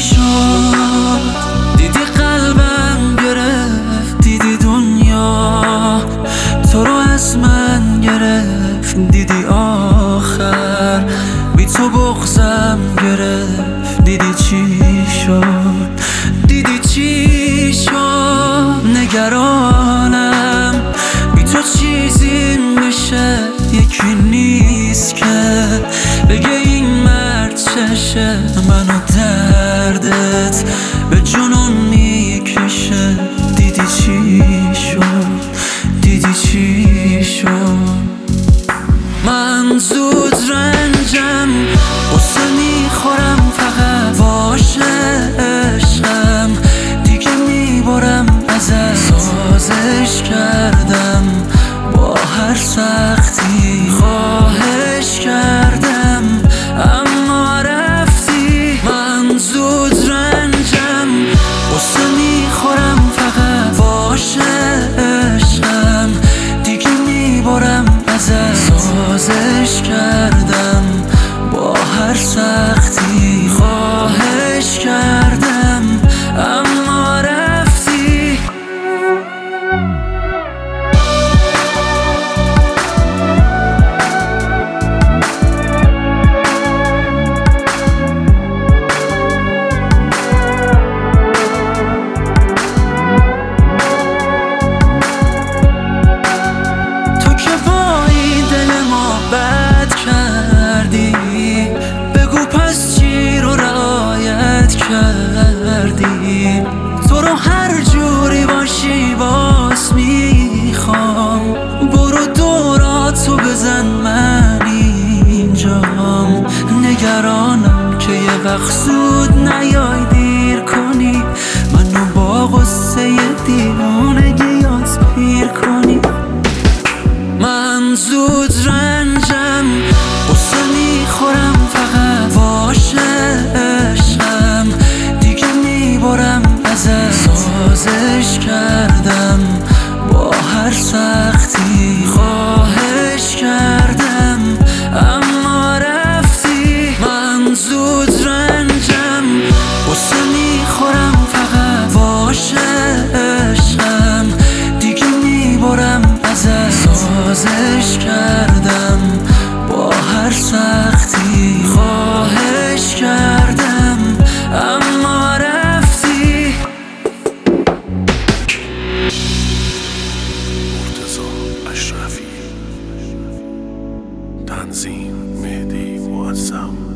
شد. دیدی قلبم گرفت دیدی دنیا تو رو از من گرفت دیدی آخر بی تو بغزم گرفت. دیدی چی شد؟ دیدی چی شد؟ نگرانم. بی تو چیزی میشه یکی نیست که. بگه این مرد چشه منو در دردت به جنون می‌کشه. دیدی چی شد؟ دیدی چی شد؟ من زود رنجم. سازش کردم کردی؟ تو رو هر جوری باشی باز می‌خوام. برو دوراتو بزن من اینجام. نگرانم که یه وقت زود نیای دیر کنی. منو با غصه دیوانگی یاد پیر کنی. من زود رنجم خواهش کردم اما رفتی. مرتزا اشرفی تنظیم مهدی معظم.